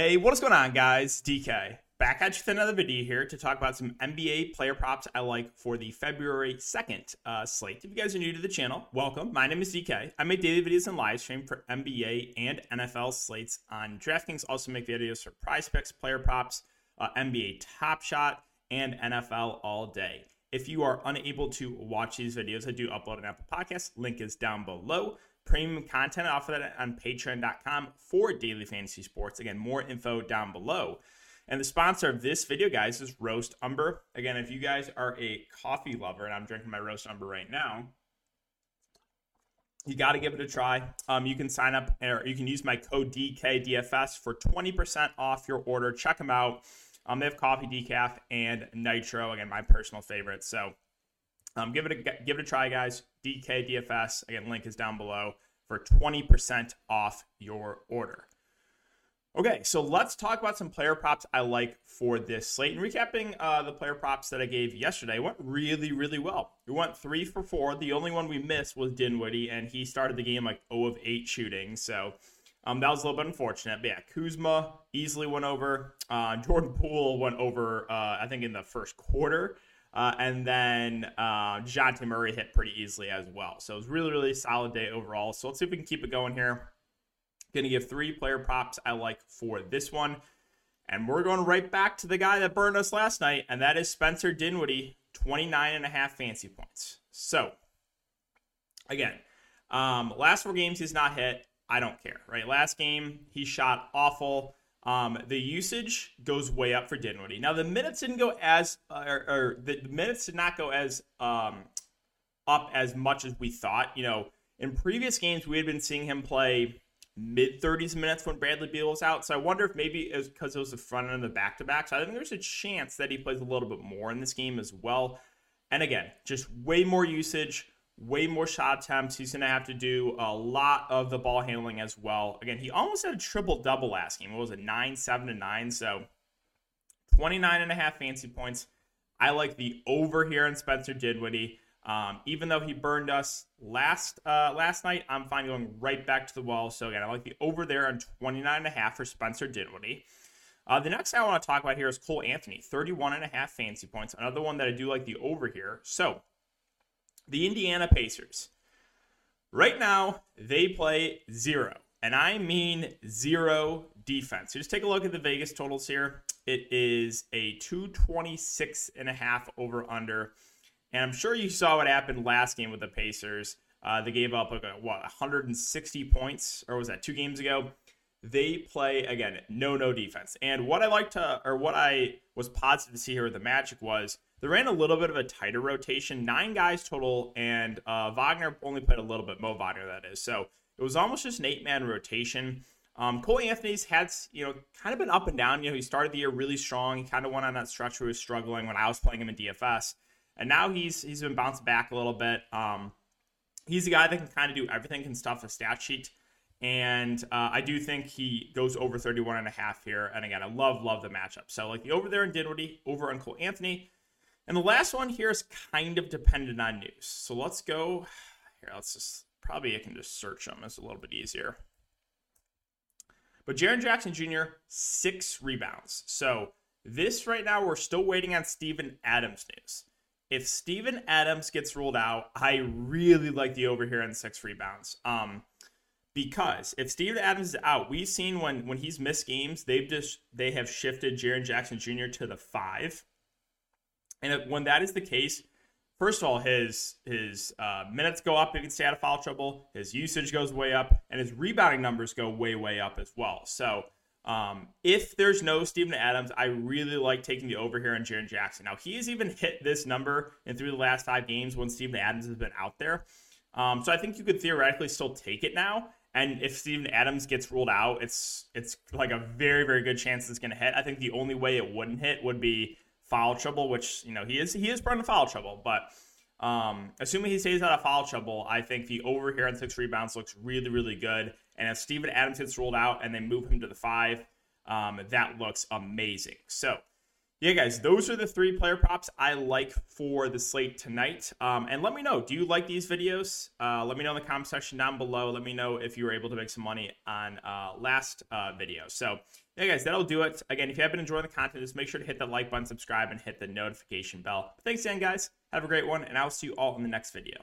Hey, what is going on, guys? DK back at you with another video here to talk about some NBA player props I like for the February 2nd uh, slate. If you guys are new to the channel, welcome. My name is DK. I make daily videos and live stream for NBA and NFL slates on DraftKings. Also make videos for prize picks, player props, uh, NBA Top Shot, and NFL all day. If you are unable to watch these videos, I do upload an Apple Podcast. Link is down below premium content. I offer that on patreon.com for daily fantasy sports. Again, more info down below. And the sponsor of this video, guys, is Roast Umber. Again, if you guys are a coffee lover, and I'm drinking my Roast Umber right now, you got to give it a try. Um, you can sign up or you can use my code DKDFS for 20% off your order. Check them out. Um, they have coffee decaf and nitro. Again, my personal favorite. So um, give it a give it a try, guys. DKDFS. Again, link is down below for 20% off your order. Okay, so let's talk about some player props I like for this slate. And recapping uh, the player props that I gave yesterday went really, really well. We went three for four. The only one we missed was Dinwiddie, and he started the game like 0 of 8 shooting. So um, that was a little bit unfortunate. But yeah, Kuzma easily went over. Uh, Jordan Poole went over, uh, I think, in the first quarter. Uh, and then uh, Murray hit pretty easily as well. So it was really, really solid day overall. So let's see if we can keep it going here. Going to give three player props I like for this one. And we're going right back to the guy that burned us last night, and that is Spencer Dinwiddie, 29 and a half fancy points. So, again, um, last four games he's not hit. I don't care, right? Last game he shot awful. Um, the usage goes way up for Dinwiddie. Now the minutes didn't go as, uh, or, or the minutes did not go as um, up as much as we thought. You know, in previous games we had been seeing him play mid 30s minutes when Bradley Beal was out. So I wonder if maybe it's because it was the front end of the back to back. So I think there's a chance that he plays a little bit more in this game as well. And again, just way more usage, way more shot attempts. He's going to have to do a lot of the ball handling as well. Again, he almost had a triple double last game. What was it, 9, 7, to 9? So 29 and a half fancy points. I like the over here in Spencer Dinwiddie. Um, even though he burned us last uh, last night, I'm fine going right back to the wall. So again, I like the over there on 29 and a half for Spencer Dinwiddie. Uh, the next I want to talk about here is Cole Anthony, 31 and a half fancy points. Another one that I do like the over here. So the Indiana Pacers. Right now, they play zero, and I mean zero defense. So just take a look at the Vegas totals here. It is a 226 and a half over under. And I'm sure you saw what happened last game with the Pacers. Uh, they gave up like a, what 160 points, or was that two games ago? They play again no no defense. And what I like to, or what I was positive to see here with the Magic was they ran a little bit of a tighter rotation, nine guys total, and uh, Wagner only played a little bit. Mo Wagner, that is. So it was almost just an eight man rotation. Um, Cole Anthony's had, you know, kind of been up and down. You know, he started the year really strong. He kind of went on that stretch where he was struggling when I was playing him in DFS and now he's he's been bounced back a little bit. Um, he's a guy that can kind of do everything, can stuff a stat sheet. And uh, I do think he goes over 31 and a half here. And again, I love, love the matchup. So like the over there in Dinwiddie, over on Cole Anthony. And the last one here is kind of dependent on news. So let's go here. Let's just probably I can just search them. It's a little bit easier. But Jaren Jackson Jr., six rebounds. So this right now, we're still waiting on Steven Adams news if Steven Adams gets ruled out, I really like the over here on six rebounds. Um, because if Steven Adams is out, we've seen when when he's missed games, they've just they have shifted Jaren Jackson Jr. to the five, and when that is the case, first of all, his his uh, minutes go up can stay out of foul trouble. His usage goes way up, and his rebounding numbers go way way up as well. So um, if there's no Steven Adams, I really like taking the over here on Jaren Jackson. Now, he has even hit this number in through the last five games when Steven Adams has been out there. Um, so I think you could theoretically still take it now. And if Steven Adams gets ruled out, it's it's like a very very good chance it's going to hit. I think the only way it wouldn't hit would be foul trouble, which you know he is he is prone to foul trouble. But um, assuming he stays out of foul trouble, I think the over here on six rebounds looks really really good. And if Steven Adams gets ruled out and they move him to the five, um, that looks amazing. So yeah, guys, those are the three player props I like for the slate tonight. Um, and let me know, do you like these videos? Uh, let me know in the comment section down below. Let me know if you were able to make some money on uh, last uh, video. So, yeah, guys, that'll do it. Again, if you have been enjoying the content, just make sure to hit that like button, subscribe, and hit the notification bell. But thanks again, guys. Have a great one, and I'll see you all in the next video.